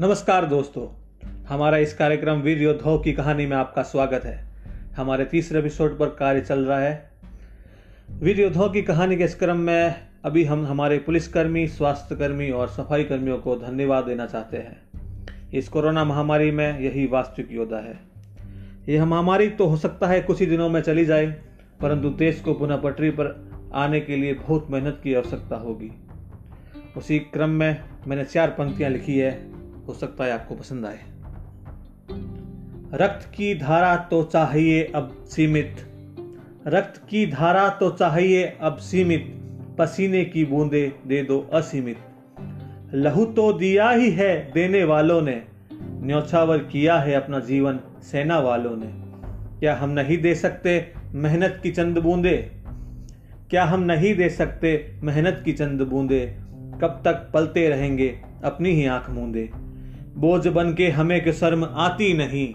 नमस्कार दोस्तों। हमारा इस कार्यक्रम वीर योद्धाओं की कहानी में आपका स्वागत है। हमारे तीसरे एपिसोड पर कार्य चल रहा है। वीर योद्धाओं की कहानी के इस क्रम में अभी हम हमारे पुलिसकर्मी, स्वास्थ्यकर्मी और सफ़ाई कर्मियों को धन्यवाद देना चाहते हैं। इस कोरोना महामारी में यही वास्तविक योद्धा है। यह महामारी तो हो सकता है कुछ ही दिनों में चली जाए, परंतु देश को पुनः पटरी पर आने के लिए बहुत मेहनत की आवश्यकता होगी। उसी क्रम में मैंने चार पंक्तियाँ लिखी है। हो सकता है आपको पसंद आए। रक्त की धारा तो चाहिए अब सीमित। रक्त की धारा तो चाहिए अब सीमित। पसीने की बूंदे दे दो असीमित। लहू तो दिया ही है देने वालों ने। न्यौछावर किया है अपना जीवन सेना वालों ने। क्या हम नहीं दे सकते मेहनत की चंद बूंदे? क्या हम नहीं दे सकते मेहनत की चंद बूंदे? कब तक पलते रहेंगे अपनी ही आँख मूंदे? बोझ बन के हमें के शर्म आती नहीं।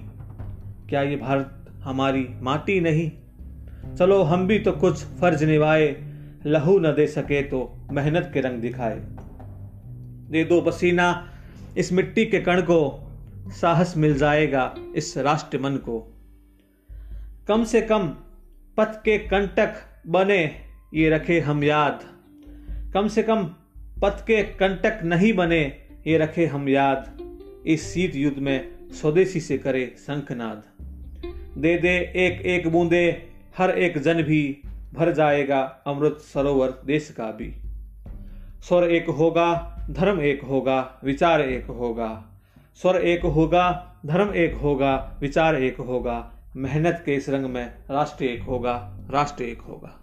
क्या ये भारत हमारी माटी नहीं? चलो हम भी तो कुछ फ़र्ज़ निभाए, लहू न दे सके तो मेहनत के रंग दिखाए। दे दो पसीना इस मिट्टी के कण को, साहस मिल जाएगा इस राष्ट्र मन को। कम से कम पथ के कंटक बने, ये रखे हम याद। कम से कम पथ के कंटक नहीं बने, ये रखे हम याद। इस शीत युद्ध में स्वदेशी से करे शंखनाद। दे दे एक एक बूंदे, हर एक जन भी भर जाएगा अमृत सरोवर देश का भी। स्वर एक होगा, धर्म एक होगा, विचार एक होगा। स्वर एक होगा, धर्म एक होगा, विचार एक होगा। मेहनत के इस रंग में राष्ट्र एक होगा, राष्ट्र एक होगा।